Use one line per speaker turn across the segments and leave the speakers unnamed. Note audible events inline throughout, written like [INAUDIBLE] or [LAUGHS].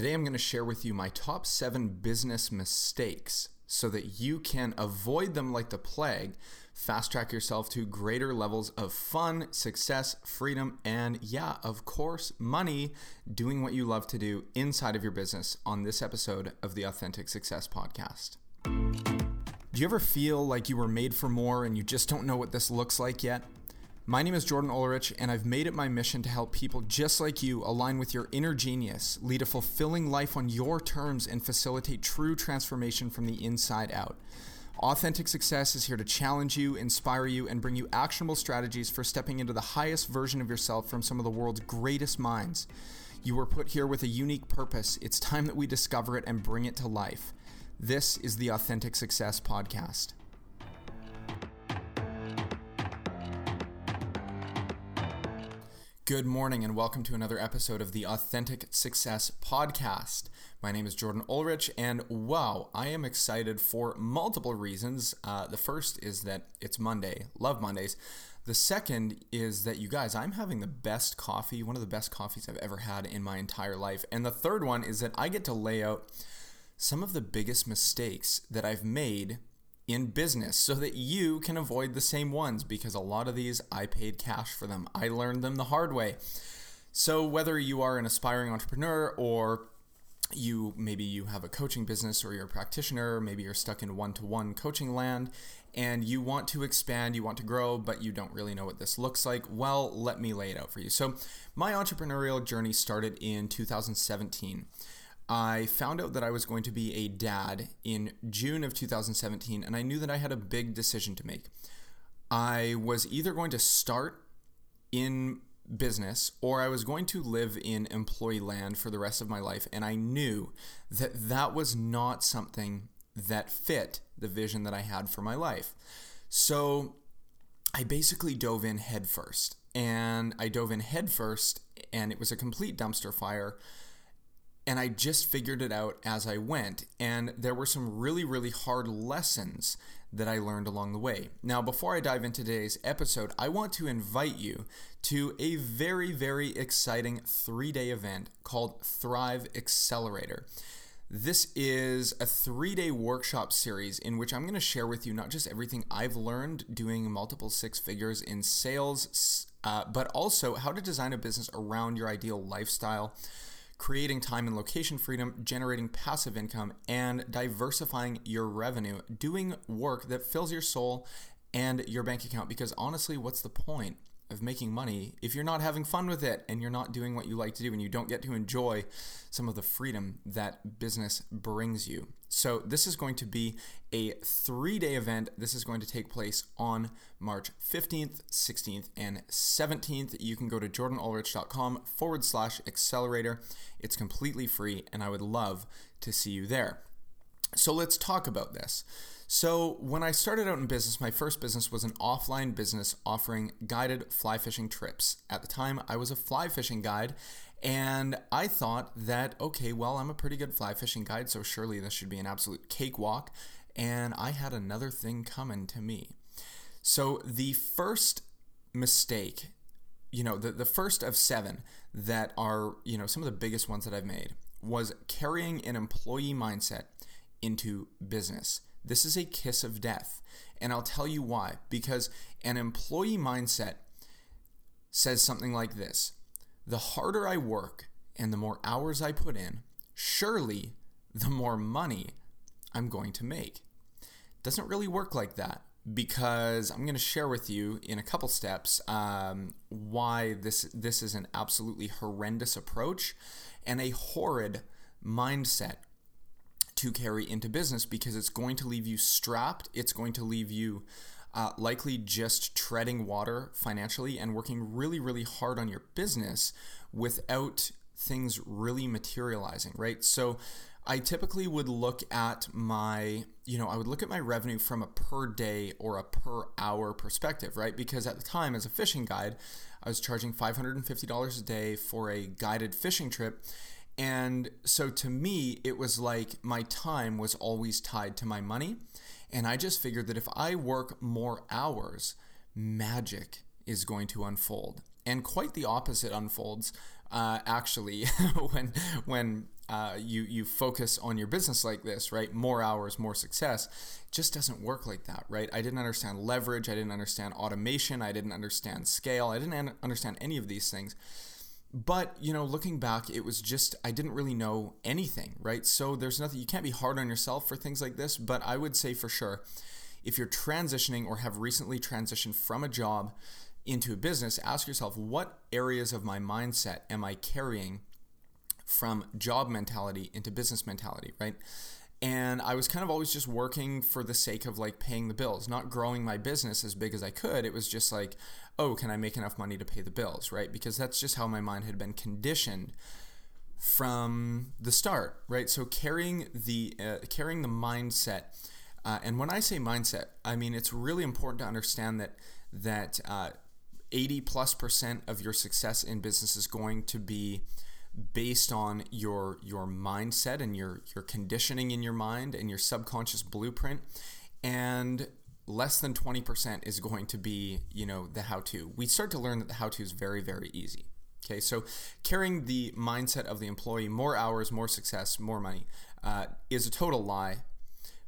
Today I'm going to share with you my top seven business mistakes so that you can avoid them like the plague, fast track yourself to greater levels of fun, success, freedom, and yeah, of course, money doing what you love to do inside of your business on this episode of the Authentic Success Podcast. Do you ever feel like you were made for more and you just don't know what this looks like yet? My name is Jordan Ulrich, and I've made it my mission to help people just like you align with your inner genius, lead a fulfilling life on your terms, and facilitate true transformation from the inside out. Authentic Success is here to challenge you, inspire you, and bring you actionable strategies for stepping into the highest version of yourself from some of the world's greatest minds. You were put here with a unique purpose. It's time that we discover it and bring it to life. This is the Authentic Success Podcast. Good morning and welcome to another episode of the Authentic Success Podcast. My name is Jordan Ulrich, and wow, I am excited for multiple reasons. Uh, the first is that it's Monday, love Mondays. The second is that you guys, I'm having the best coffee, one of the best coffees I've ever had in my entire life. And the third one is that I get to lay out some of the biggest mistakes that I've made in business so that you can avoid the same ones because a lot of these I paid cash for them. I learned them the hard way. So whether you are an aspiring entrepreneur or you maybe you have a coaching business or you're a practitioner, maybe you're stuck in one-to-one coaching land and you want to expand, you want to grow, but you don't really know what this looks like. Well, let me lay it out for you. So, my entrepreneurial journey started in 2017. I found out that I was going to be a dad in June of 2017, and I knew that I had a big decision to make. I was either going to start in business or I was going to live in employee land for the rest of my life, and I knew that that was not something that fit the vision that I had for my life. So I basically dove in headfirst, and I dove in headfirst, and it was a complete dumpster fire and I just figured it out as I went. And there were some really, really hard lessons that I learned along the way. Now, before I dive into today's episode, I want to invite you to a very, very exciting three day event called Thrive Accelerator. This is a three day workshop series in which I'm going to share with you not just everything I've learned doing multiple six figures in sales, uh, but also how to design a business around your ideal lifestyle creating time and location freedom, generating passive income, and diversifying your revenue, doing work that fills your soul and your bank account. Because honestly, what's the point? Of making money if you're not having fun with it and you're not doing what you like to do and you don't get to enjoy some of the freedom that business brings you. So, this is going to be a three day event. This is going to take place on March 15th, 16th, and 17th. You can go to jordanulrich.com forward slash accelerator. It's completely free, and I would love to see you there. So, let's talk about this. So, when I started out in business, my first business was an offline business offering guided fly fishing trips. At the time, I was a fly fishing guide, and I thought that, okay, well, I'm a pretty good fly fishing guide, so surely this should be an absolute cakewalk. And I had another thing coming to me. So, the first mistake, you know, the, the first of seven that are, you know, some of the biggest ones that I've made was carrying an employee mindset into business. This is a kiss of death. And I'll tell you why. Because an employee mindset says something like this The harder I work and the more hours I put in, surely the more money I'm going to make. Doesn't really work like that because I'm going to share with you in a couple steps um, why this this is an absolutely horrendous approach and a horrid mindset to carry into business because it's going to leave you strapped. It's going to leave you uh, likely just treading water financially and working really, really hard on your business without things really materializing, right? So I typically would look at my, you know, I would look at my revenue from a per day or a per hour perspective, right? Because at the time, as a fishing guide, I was charging $550 a day for a guided fishing trip. And so to me, it was like my time was always tied to my money. And I just figured that if I work more hours, magic is going to unfold. And quite the opposite unfolds, uh, actually, [LAUGHS] when when uh, you you focus on your business like this, right? More hours, more success. It just doesn't work like that, right? I didn't understand leverage. I didn't understand automation. I didn't understand scale. I didn't understand any of these things. But you know, looking back, it was just I didn't really know anything, right? So there's nothing. You can't be hard on yourself for things like this. But I would say for sure, if you're transitioning or have recently transitioned from a job into a business, ask yourself what areas of my mindset am I carrying from job mentality into business mentality, right? And I was kind of always just working for the sake of like paying the bills, not growing my business as big as I could. It was just like, oh, can I make enough money to pay the bills, right? Because that's just how my mind had been conditioned from the start, right? So carrying the uh, carrying the mindset, uh, and when I say mindset, I mean it's really important to understand that that uh, 80 plus percent of your success in business is going to be based on your your mindset and your your conditioning in your mind and your subconscious blueprint and less than 20% is going to be you know the how to we start to learn that the how to is very very easy okay? So carrying the mindset of the employee more hours more success more money uh, is a total lie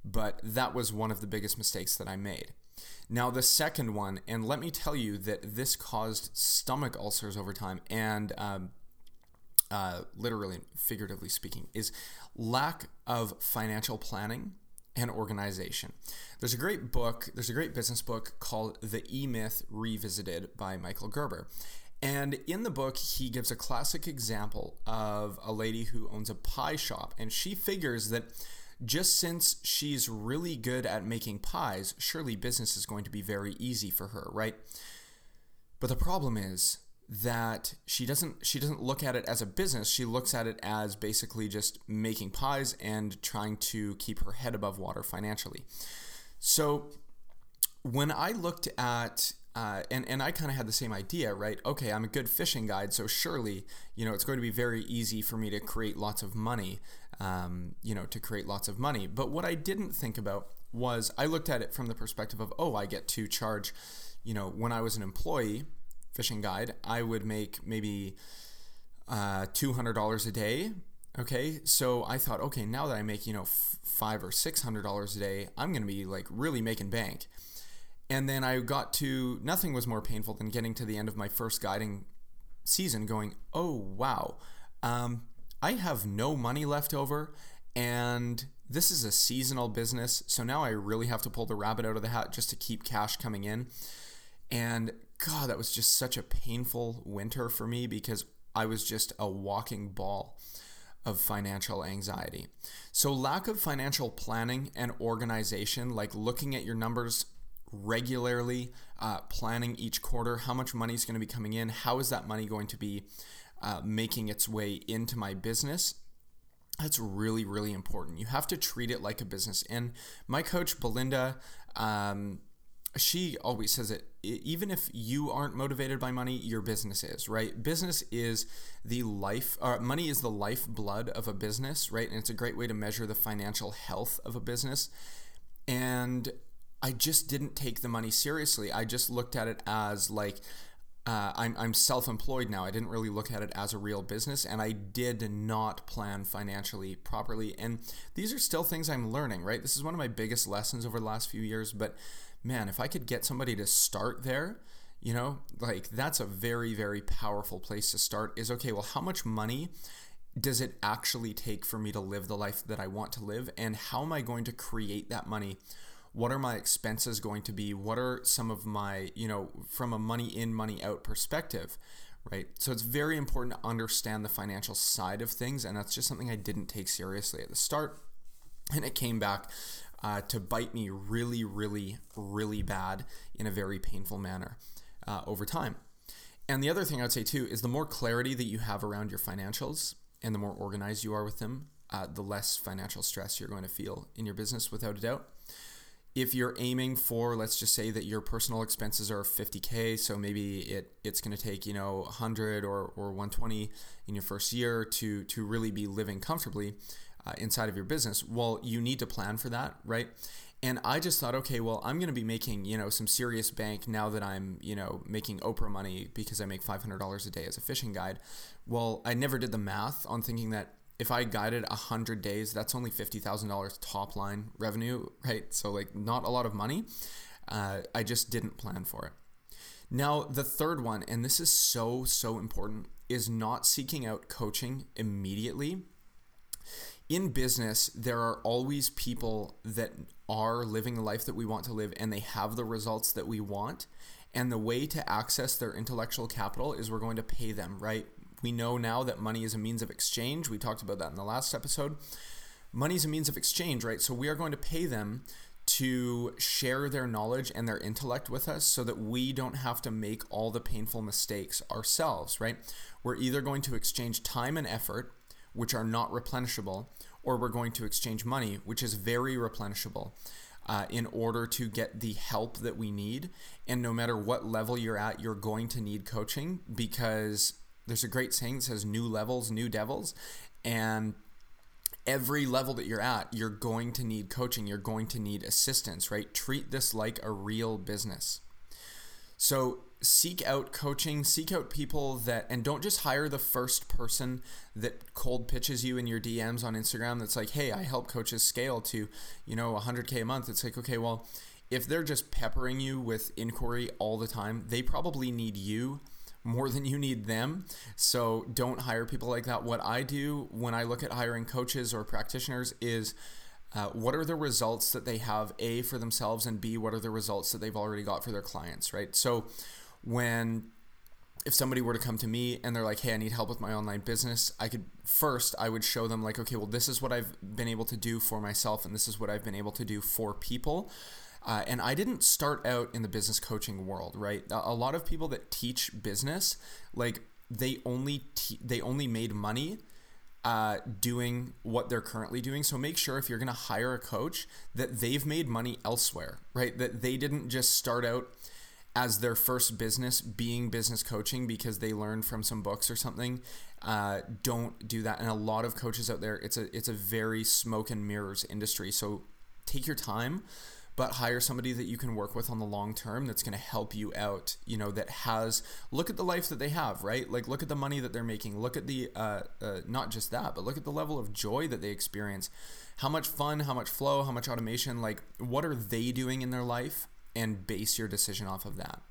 but that was one of the biggest mistakes that i made. Now, the second one, and let me tell you that this caused stomach ulcers over time, and um, uh, literally, figuratively speaking, is lack of financial planning and organization. There's a great book, there's a great business book called The E Myth Revisited by Michael Gerber. And in the book, he gives a classic example of a lady who owns a pie shop, and she figures that just since she's really good at making pies, surely business is going to be very easy for her, right? But the problem is that she doesn't she doesn't look at it as a business. She looks at it as basically just making pies and trying to keep her head above water financially. So when I looked at uh, and and I kind of had the same idea, right? Okay, I'm a good fishing guide, so surely you know it's going to be very easy for me to create lots of money um, you know, to create lots of money. But what I didn't think about was I looked at it from the perspective of, oh, I get to charge, you know, when I was an employee, fishing guide, I would make maybe uh, $200 a day. Okay, so I thought, okay, now that I make, you know, f- five or six hundred dollars a day, I'm to be like really making bank. And then I got to nothing was more painful than getting to the end of my first guiding season, going, oh wow, um, I have no money left over and this is a seasonal business. So now I really have to pull the rabbit out of the hat just to keep cash coming in. And God, that was just such a painful winter for me because I was just a walking ball of financial anxiety. So, lack of financial planning and organization, like looking at your numbers regularly, uh, planning each quarter, how much money is going to be coming in, how is that money going to be uh, making its way into my business? That's really really important. You have to treat it like a business. And my coach belinda um, she always says it even if you aren't motivated by money your business is right business is the life uh, money is the lifeblood of a business right and it's a great way to measure the financial health of a business and i just didn't take the money seriously i just looked at it as like uh, I'm, I'm self employed now. I didn't really look at it as a real business, and I did not plan financially properly. And these are still things I'm learning, right? This is one of my biggest lessons over the last few years. But man, if I could get somebody to start there, you know, like that's a very, very powerful place to start. Is okay, well, how much money does it actually take for me to live the life that I want to live? And how am I going to create that money? what are my expenses going to be what are some of my you know from a money in money out perspective right so it's very important to understand the financial side of things and that's just something i didn't take seriously at the start and it came back uh, to bite me really really really bad in a very painful manner uh, over time. And the other thing i'd say too is the more clarity that you have around your financials and the more organized you are with them uh, the less financial stress you're going to feel in your business without a doubt. If you're aiming for let's just say that your personal expenses are 50k so maybe it it's going to take you know 100 or, or 120 in your first year to to really be living comfortably uh, inside of your business well you need to plan for that right and i just thought okay well i'm going to be making you know some serious bank now that i'm you know making oprah money because i make $500 a day as a fishing guide well i never did the math on thinking that if I guided 100 days, that's only $50,000 top line revenue, right? So, like, not a lot of money. Uh, I just didn't plan for it. Now, the third one, and this is so, so important, is not seeking out coaching immediately. In business, there are always people that are living the life that we want to live and they have the results that we want. And the way to access their intellectual capital is we're going to pay them, right? We know now that money is a means of exchange. We talked about that in the last episode. Money is a means of exchange, right? So we are going to pay them to share their knowledge and their intellect with us so that we don't have to make all the painful mistakes ourselves, right? We're either going to exchange time and effort, which are not replenishable, or we're going to exchange money, which is very replenishable. Uh, in order to get the help that we need. And no matter what level you're at, you're going to need coaching because there's a great saying that says new levels, new devils. And every level that you're at, you're going to need coaching, you're going to need assistance, right? Treat this like a real business. So seek out coaching, seek out people that, and don't just hire the first person that cold pitches you in your DMs on Instagram that's like, hey, I help coaches scale to, you know, 100K a month. It's like, okay, well, if they're just peppering you with inquiry all the time, they probably need you more than you need them. So don't hire people like that. What I do when I look at hiring coaches or practitioners is uh, what are the results that they have, A, for themselves, and B, what are the results that they've already got for their clients, right? So when if somebody were to come to me and they're like, "Hey, I need help with my online business," I could first I would show them like, "Okay, well, this is what I've been able to do for myself, and this is what I've been able to do for people." Uh, and I didn't start out in the business coaching world, right? A lot of people that teach business, like they only te- they only made money uh, doing what they're currently doing. So make sure if you're going to hire a coach that they've made money elsewhere, right? That they didn't just start out as their first business being business coaching because they learned from some books or something. Uh, don't do that. And a lot of coaches out there, it's a it's a very smoke and mirrors industry. So take your time but hire somebody that you can work with on the long term that's going to help you out you know that has look at the life that they have right like look at the money that they're making look at the uh, uh, not just that but look at the level of joy that they experience how much fun how much flow how much automation like what are they doing in their life and base your decision off of that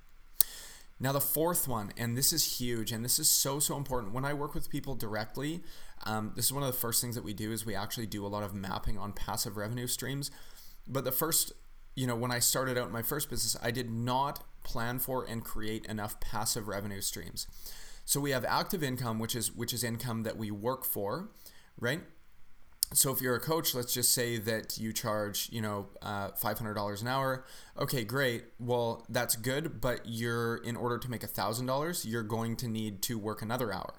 now, the fourth one, and this is huge, and this is so, so important. When I work with people directly, um, this is one of the first things that we do is we actually do a lot of mapping on passive revenue streams. But the first you know, when I started out my first business, I did not plan for and create enough passive revenue streams. So we have active income, which is which is income that we work for, right? So if you're a coach, let's just say that you charge, you know, uh, $500 an hour. Okay, great. Well, that's good, but you're in order to make $1,000, you're going to need to work another hour.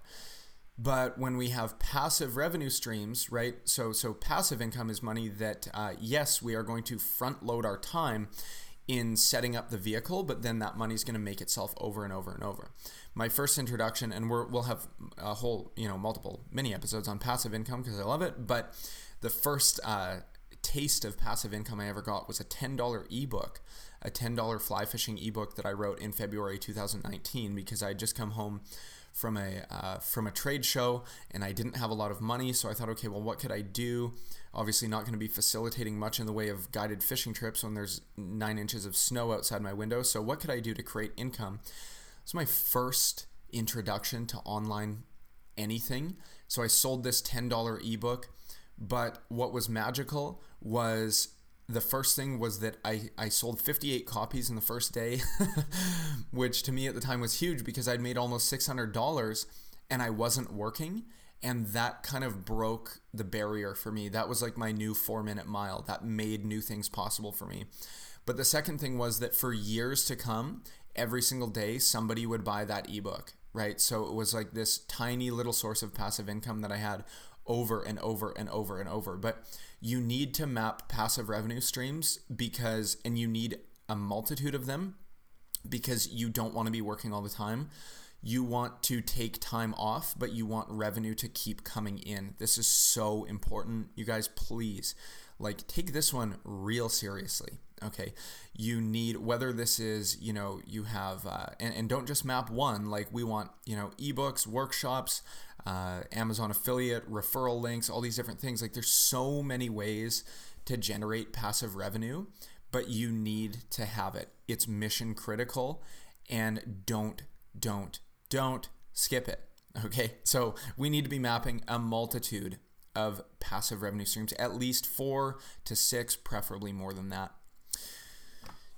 But when we have passive revenue streams, right? So so passive income is money that uh, yes, we are going to front load our time in setting up the vehicle, but then that money is going to make itself over and over and over. My first introduction, and we will have a whole, you know, multiple mini episodes on passive income because I love it. But the first uh, taste of passive income I ever got was a $10 ebook, a $10 fly fishing ebook that I wrote in February 2019 because I had just come home from a uh, from a trade show, and I didn't have a lot of money. So I thought, okay, well, what could I do? Obviously, not going to be facilitating much in the way of guided fishing trips when there's nine inches of snow outside my window. So what could I do to create income? It's my first introduction to online anything. So I sold this ten dollar ebook, but what was magical was the first thing was that I, I sold 58 copies in the first day, [LAUGHS] which to me at the time was huge because I'd made almost $600 and I wasn't working. And that kind of broke the barrier for me. That was like my new four minute mile. That made new things possible for me. But the second thing was that for years to come, every single day, somebody would buy that ebook, right? So it was like this tiny little source of passive income that I had over and over and over and over. But you need to map passive revenue streams because, and you need a multitude of them because you don't want to be working all the time. You want to take time off, but you want revenue to keep coming in. This is so important. You guys, please, like, take this one real seriously. Okay. You need, whether this is, you know, you have, uh, and, and don't just map one, like we want, you know, ebooks, workshops, uh, Amazon affiliate, referral links, all these different things. Like there's so many ways to generate passive revenue, but you need to have it. It's mission critical and don't, don't, don't skip it. Okay. So we need to be mapping a multitude of passive revenue streams, at least four to six, preferably more than that.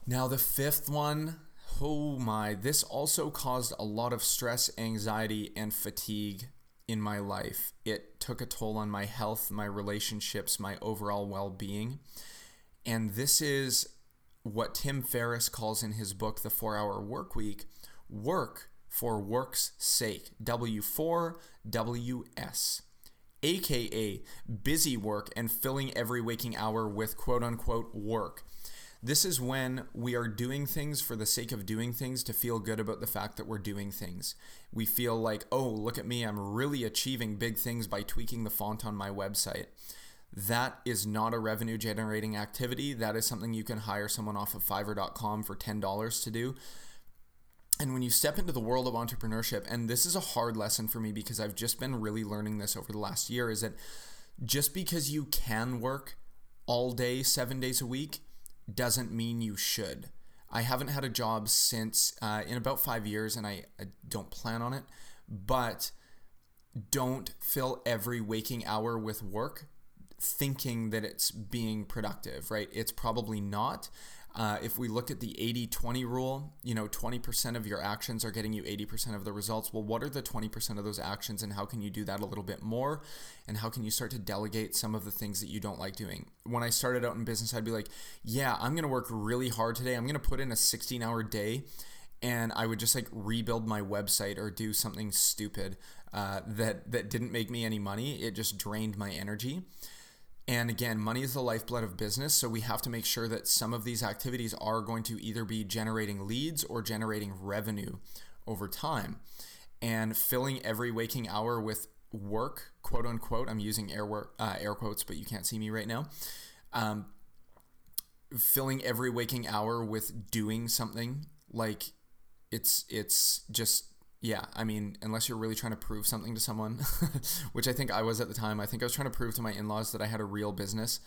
Now, the fifth one, oh my, this also caused a lot of stress, anxiety, and fatigue in my life. It took a toll on my health, my relationships, my overall well being. And this is what Tim Ferriss calls in his book, The Four Hour Work Week work for work's sake. W4WS aka busy work and filling every waking hour with quote unquote work. This is when we are doing things for the sake of doing things to feel good about the fact that we're doing things. We feel like, oh, look at me, I'm really achieving big things by tweaking the font on my website. That is not a revenue generating activity. That is something you can hire someone off of fiverr.com for $10 to do. And when you step into the world of entrepreneurship, and this is a hard lesson for me because I've just been really learning this over the last year, is that just because you can work all day, seven days a week, doesn't mean you should. I haven't had a job since uh, in about five years, and I, I don't plan on it, but don't fill every waking hour with work thinking that it's being productive, right? It's probably not. Uh, if we look at the 80 20 rule, you know, 20% of your actions are getting you 80% of the results. Well, what are the 20% of those actions and how can you do that a little bit more? And how can you start to delegate some of the things that you don't like doing? When I started out in business, I'd be like, yeah, I'm going to work really hard today. I'm going to put in a 16 hour day and I would just like rebuild my website or do something stupid uh, that, that didn't make me any money. It just drained my energy. And again, money is the lifeblood of business. So we have to make sure that some of these activities are going to either be generating leads or generating revenue over time. And filling every waking hour with work, quote unquote, I'm using air, uh, air quotes, but you can't see me right now. Um, filling every waking hour with doing something like it's it's just yeah, I mean, unless you're really trying to prove something to someone, [LAUGHS] which I think I was at the time. I think I was trying to prove to my in laws that I had a real business.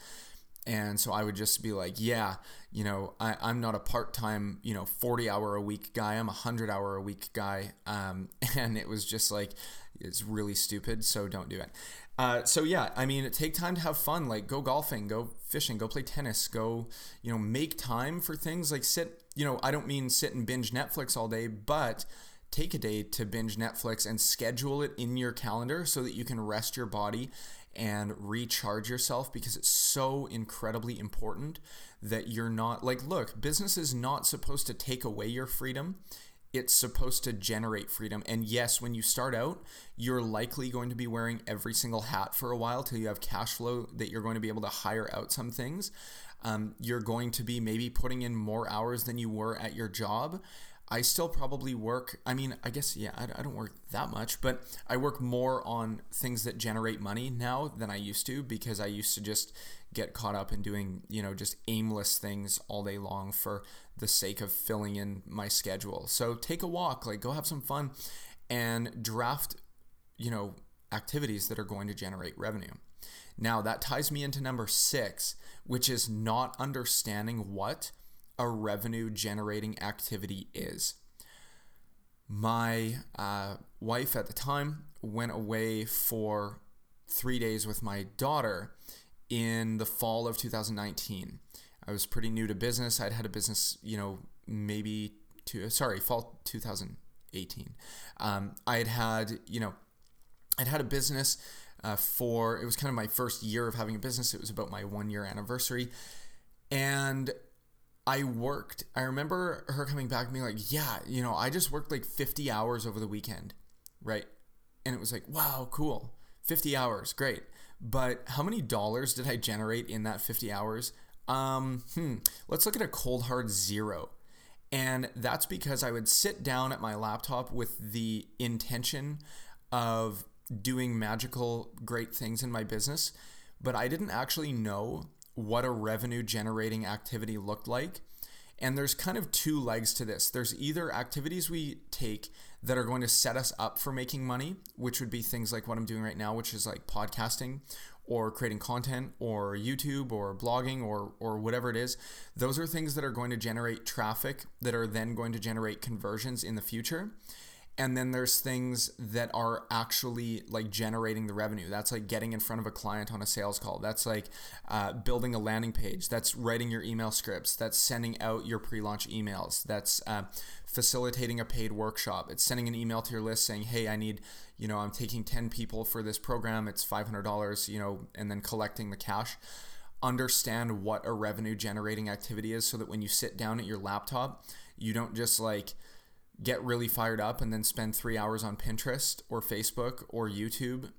And so I would just be like, yeah, you know, I, am not a part time, you know, 40 hour a week guy. I'm a 100 hour a week guy. Um, [LAUGHS] and it was just like, it's really stupid. So don't do it. Uh, so yeah, I mean, take time to have fun. Like go golfing, go fishing, go play tennis, go, you know, make time for things like sit, you know, I don't mean sit and binge Netflix all day, but take a day to binge Netflix and schedule it in your calendar so that you can rest your body and recharge yourself because it's so incredibly important that you're not like look business is not supposed to take away your freedom. It's supposed to generate freedom. And yes when you start out you're likely going to be wearing every single hat for a while till you have cash flow that you're going to be able to hire out some things. Um, you're going to be maybe putting in more hours than you were at your job I still probably work. I mean, I guess, yeah, I, I, don't work that much, but I work more on things that generate money now than I used to because I used to just get caught up in doing, you know, just aimless things all day long for the sake of filling in my schedule. So take a walk, like go have some fun and draft, you know, activities that are going to generate revenue. Now, that ties me into number six, which is not understanding what a revenue generating activity is. My uh, wife at the time went away for three days with my daughter in the fall of 2019. I was pretty new to business. I'd had a business, you know, maybe to sorry, fall 2018. Um, I had had, you know, I'd had a business uh, for it was kind of my first year of having a business. It was about my one year anniversary, and I worked. I remember her coming back and being like, "Yeah, you know, I just worked like 50 hours over the weekend." Right? And it was like, "Wow, cool. 50 hours. Great." But how many dollars did I generate in that 50 hours? Um, hmm, let's look at a cold hard zero. And that's because I would sit down at my laptop with the intention of doing magical great things in my business, but I didn't actually know what a revenue generating activity looked like. And there's kind of two legs to this. There's either activities we take that are going to set us up for making money, which would be things like what I'm doing right now, which is like podcasting or creating content or YouTube or blogging or or whatever it is. Those are things that are going to generate traffic that are then going to generate conversions in the future and then there's things that are actually like generating the revenue. That's like getting in front of a client on a sales call. That's like uh, building a landing page. That's writing your email scripts. That's sending out your pre-launch emails. That's uh, facilitating a paid workshop. It's sending an email to your list saying hey i need you know i'm taking 10 people for this program. It's $500 you know and then collecting the cash. Understand what a revenue generating activity is so that when you sit down at your laptop you don't just like get really fired up and then spend three hours on Pinterest or Facebook or YouTube.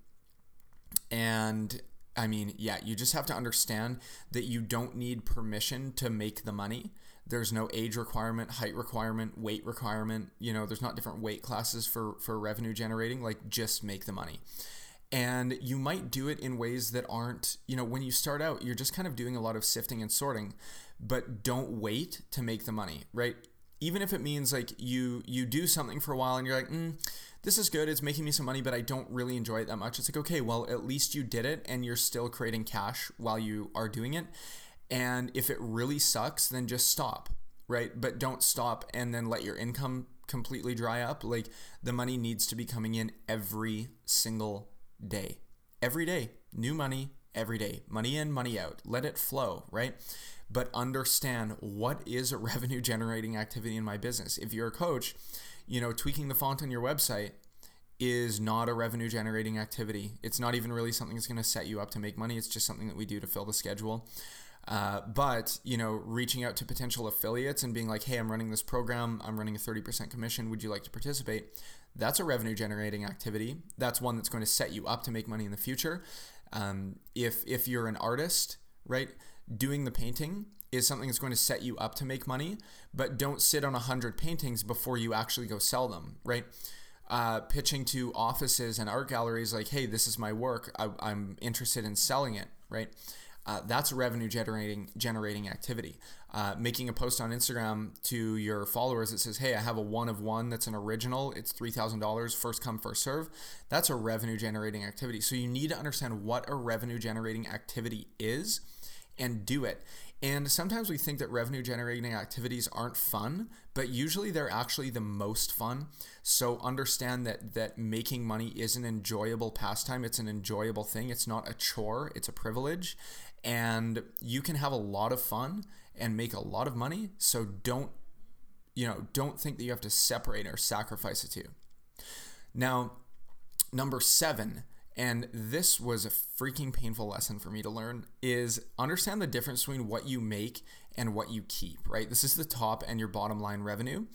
And I mean, yeah, you just have to understand that you don't need permission to make the money. There's no age requirement, height requirement, weight requirement. You know, there's not different weight classes for, for revenue generating. Like, just make the money. And you might do it in ways that aren't, you know, when you start out, you're just kind of doing a lot of sifting and sorting, but don't wait to make the money, right? Even if it means like you you do something for a while and you're like, mm, this is good, it's making me some money, but I don't really enjoy it that much. It's like, okay, well, at least you did it and you're still creating cash while you are doing it. And if it really sucks, then just stop, right? But don't stop and then let your income completely dry up. Like the money needs to be coming in every single day. Every day, new money every day. Money in, money out. Let it flow, right? But understand what is a [LAUGHS] revenue generating activity in my business. If you're a coach, you know, tweaking the font on your website is not a revenue generating activity. It's not even really something that's going to set you up to make money. It's just something that we do to fill the schedule. Uh, but you know, reaching out to potential affiliates and being like, "Hey, I'm running this program. I'm running a 30% commission. Would you like to participate?" That's a revenue generating activity. That's one that's going to set you up to make money in the future. Um, if if you're an artist, right? Doing the painting is something that's going to set you up to make money, but don't sit on 100 paintings before you actually go sell them, right? Uh, pitching to offices and art galleries like, hey, this is my work. I, am interested in selling it, right? Uh, that's a revenue generating generating activity. Uh, making a post on Instagram to your followers that says, "Hey, I have a one of one that's an original. It's three thousand dollars, first come, first serve." That's a revenue generating activity. So you need to understand what a revenue generating activity is and do it. And sometimes we think that revenue generating activities aren't fun, but usually they're actually the most fun. So understand that that making money is an enjoyable pastime. It's an enjoyable thing. It's not a chore, it's a privilege. And you can have a lot of fun and make a lot of money. So don't you know, don't think that you have to separate or sacrifice it to. Now, number 7 and this was a freaking painful lesson for me to learn is understand the difference between what you make and what you keep, right? This is the top and your bottom line revenue.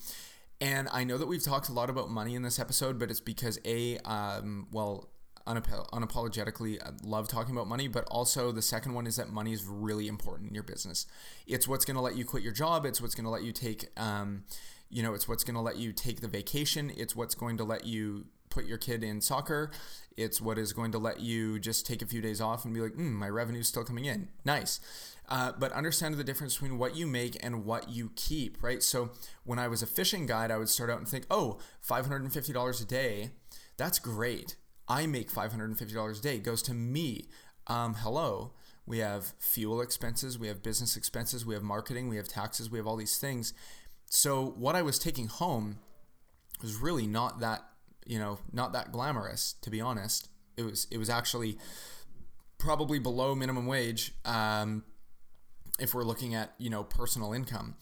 And I know that we've talked a lot about money in this episode, but it's because a um, well, unap- unapologetically I love talking about money, but also the second one is that money is really important in your business. It's what's going to let you quit your job. It's what's going to let you take, um, you know, it's what's going to let you take the vacation. It's what's going to let you put your kid in soccer. It's what is going to let you just take a few days off and be like, mm, my revenue's still coming in. Nice. Uh, but understand the difference between what you make and what you keep, right? So when I was a fishing guide, I would start out and think, oh, $550 a day, that's great. I make $550 a day. It goes to me. Um, hello. We have fuel expenses, we have business expenses, we have marketing, we have taxes, we have all these things. So what I was taking home was really not that you know, not that glamorous to be honest. It was it was actually probably below minimum wage um, if we're looking at you know personal income.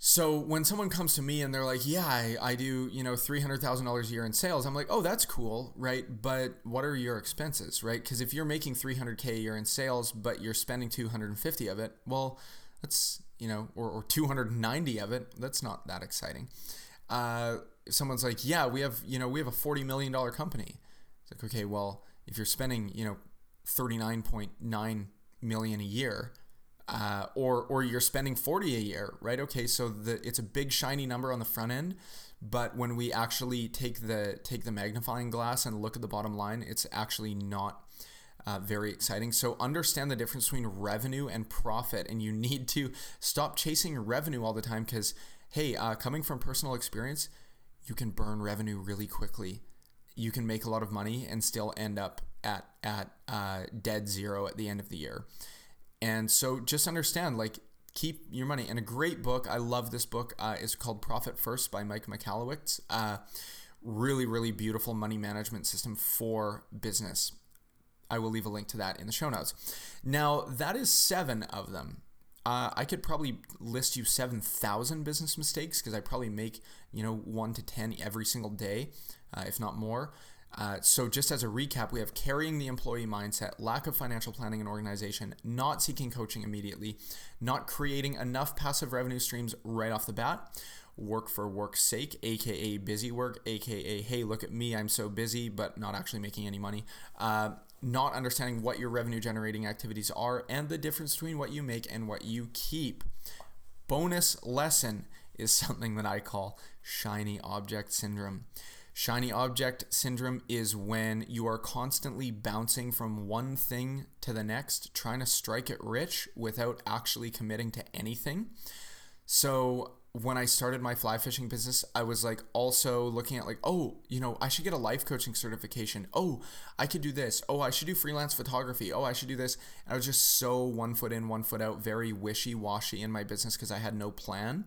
So when someone comes to me and they're like, "Yeah, I, I do you know three hundred thousand dollars a year in sales," I'm like, "Oh, that's cool, right? But what are your expenses, right? Because if you're making three hundred k a year in sales, but you're spending two hundred and fifty of it, well, that's you know, or, or two hundred ninety of it, that's not that exciting." Uh, someone's like, yeah, we have, you know, we have a $40 million company. It's like, okay, well, if you're spending, you know, 39.9 million a year, uh, or, or you're spending 40 a year, right? Okay. So the, it's a big shiny number on the front end, but when we actually take the, take the magnifying glass and look at the bottom line, it's actually not, uh, very exciting. So understand the difference between revenue and profit, and you need to stop chasing revenue all the time because, hey, uh, coming from personal experience, you can burn revenue really quickly. You can make a lot of money and still end up at at uh, dead zero at the end of the year. And so just understand, like, keep your money. And a great book, I love this book, uh, is called Profit First by Mike Michalowicz. Uh, really, really beautiful money management system for business. I will leave a link to that in the show notes. Now, that is seven of them. Uh, I could probably list you 7,000 business mistakes because I probably make, you know, one to 10 every single day, uh, if not more. Uh, so, just as a recap, we have carrying the employee mindset, lack of financial planning and organization, not seeking coaching immediately, not creating enough passive revenue streams right off the bat, work for work's sake, aka busy work, aka hey, look at me, I'm so busy, but not actually making any money. Uh, not understanding what your revenue generating activities are and the difference between what you make and what you keep. Bonus lesson is something that I call shiny object syndrome. Shiny object syndrome is when you are constantly bouncing from one thing to the next, trying to strike it rich without actually committing to anything. So, when I started my fly fishing business, I was like also looking at like, oh, you know, I should get a life coaching certification. Oh, I could do this. Oh, I should do freelance photography. Oh, I should do this. And I was just so one foot in, one foot out, very wishy washy in my business because I had no plan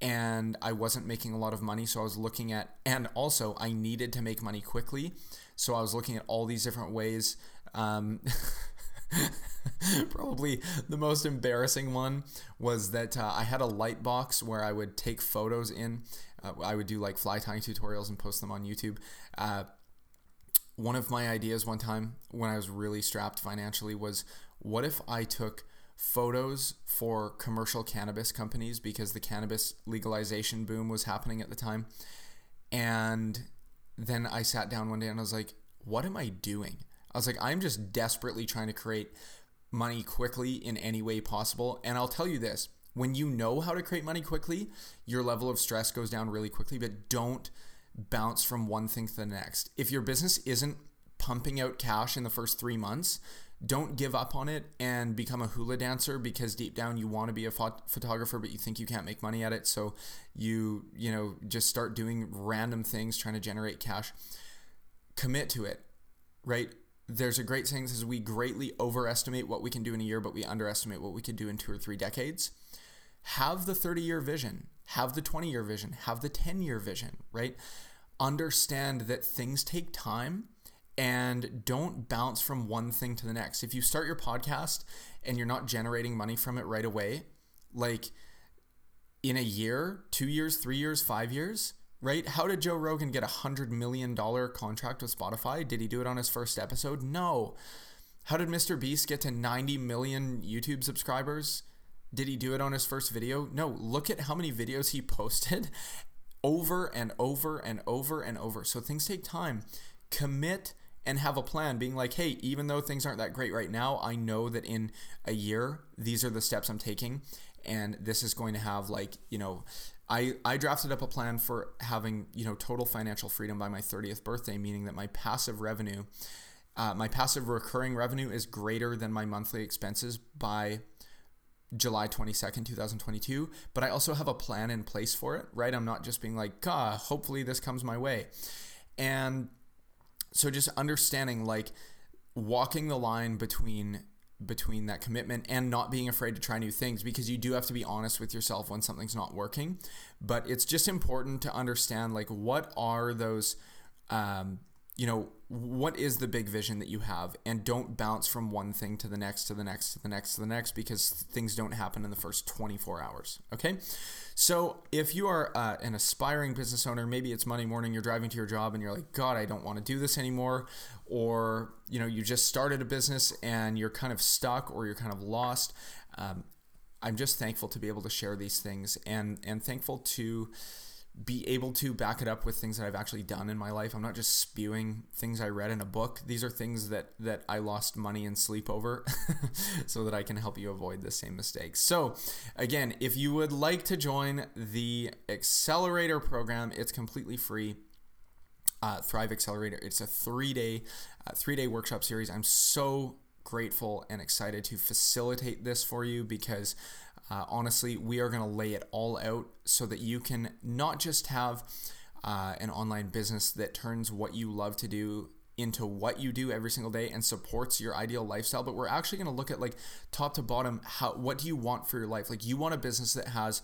and I wasn't making a lot of money. So I was looking at, and also I needed to make money quickly. So I was looking at all these different ways. Um, [LAUGHS] Probably the most embarrassing one was that uh, I had a light box where I would take photos in. Uh, I would do like fly tying tutorials and post them on YouTube. Uh, one of my ideas one time when I was really strapped financially was what if I took photos for commercial cannabis companies because the cannabis legalization boom was happening at the time. And then I sat down one day and I was like, what am I doing? I was like, I'm just desperately trying to create money quickly in any way possible. And I'll tell you this when you know how to create money quickly, your level of stress goes down really quickly, but don't bounce from one thing to the next. If your business isn't pumping out cash in the first three months, don't give up on it and become a hula dancer because deep down you want to be a phot- photographer but you think you can't make money at it so you you know just start doing random things trying to generate cash commit to it right there's a great saying says we greatly overestimate what we can do in a year, but we underestimate what we could do in two or three decades. Have the 30 year vision, have the 20 year vision, have the 10 year vision, right? Understand that things take time and don't bounce from one thing to the next. If you start your podcast and you're not generating money from it right away, like in a year, two years, three years, five years, right? How did Joe Rogan get a hundred million dollar contract with Spotify? Did he do it on his first episode? No. How did Mr. Beast get to 90 million YouTube subscribers? Did he do it on his first video? No. Look at how many videos he [LAUGHS] posted over and over and over and over. So things take time. Commit and have a plan being like, hey, even though things aren't that great right now, I know that in a year, these are the steps I'm taking. And this is going to have, like, you know, I, I drafted up a plan for having you know total financial freedom by my 30th birthday, meaning that my passive revenue, uh, my passive recurring revenue is greater than my monthly expenses by July 22nd, 2022. But I also have a plan in place for it, right? I'm not just being like, God, hopefully this comes my way. And so just understanding like walking the line between between that commitment and not being afraid to try new things because you do have to be honest with yourself when something's not working. But it's just important to understand like what are those um, you know what is the big vision that you have? And don't bounce from one thing to the next to the next to the next to the next because things don't happen in the first 24 hours okay? So if you are uh, an aspiring business owner maybe it's monday morning you're driving to your job and you're like god i don't want to do this anymore or you know you just started a business and you're kind of stuck or you're kind of lost um, i'm just thankful to be able to share these things and and thankful to be able to back it up with things that I've actually done in my life. I'm not just spewing things I read in a book. These are things that that I lost money and sleep over [LAUGHS] so that I can help you avoid the same mistakes. So, again, if you would like to join the accelerator program, it's completely free. uh, Thrive Accelerator. It's a three day, uh, three day workshop series. I'm so grateful and excited to facilitate this for you because uh, honestly, we are going to lay it all out so that you can not just have uh, an online business that turns what you love to do into what you do every single day and supports your ideal lifestyle but we're actually going to look at like top to bottom how what do you want for your life? Like you want a business that has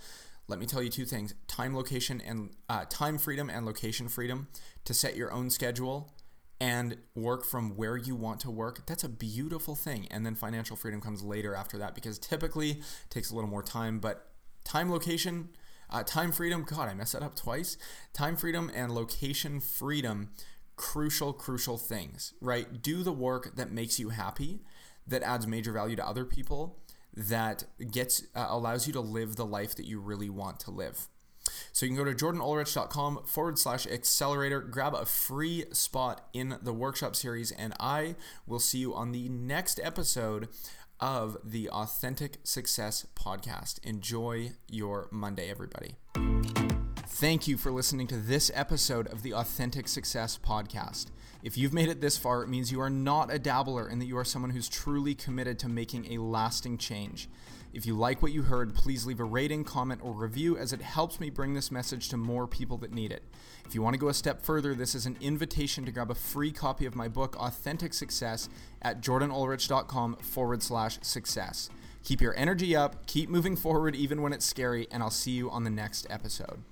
let me tell you two things time location and uh, time freedom and location freedom to set your own schedule and work from where you want to work that's a beautiful thing. And then financial freedom comes later after that because typically it takes a little more time but time location uh, time freedom god i messed that up twice. Time freedom and location freedom crucial crucial things right? Do the work that makes you happy that adds major value to other people that gets uh, allows you to live the life that you really want to live so you can go to jordanulrich.com forward slash accelerator, grab a free spot in the workshop series, and I will see you on the next episode of the Authentic Success Podcast. Enjoy your Monday, everybody. Thank you for listening to this episode of the Authentic Success Podcast. If you've made it this far, it means you are not a dabbler and that you are someone who's truly committed to making a lasting change. If you like what you heard, please leave a rating, comment, or review as it helps me bring this message to more people that need it. If you want to go a step further, this is an invitation to grab a free copy of my book, Authentic Success, at jordanulrich.com forward slash success. Keep your energy up, keep moving forward even when it's scary, and I'll see you on the next episode.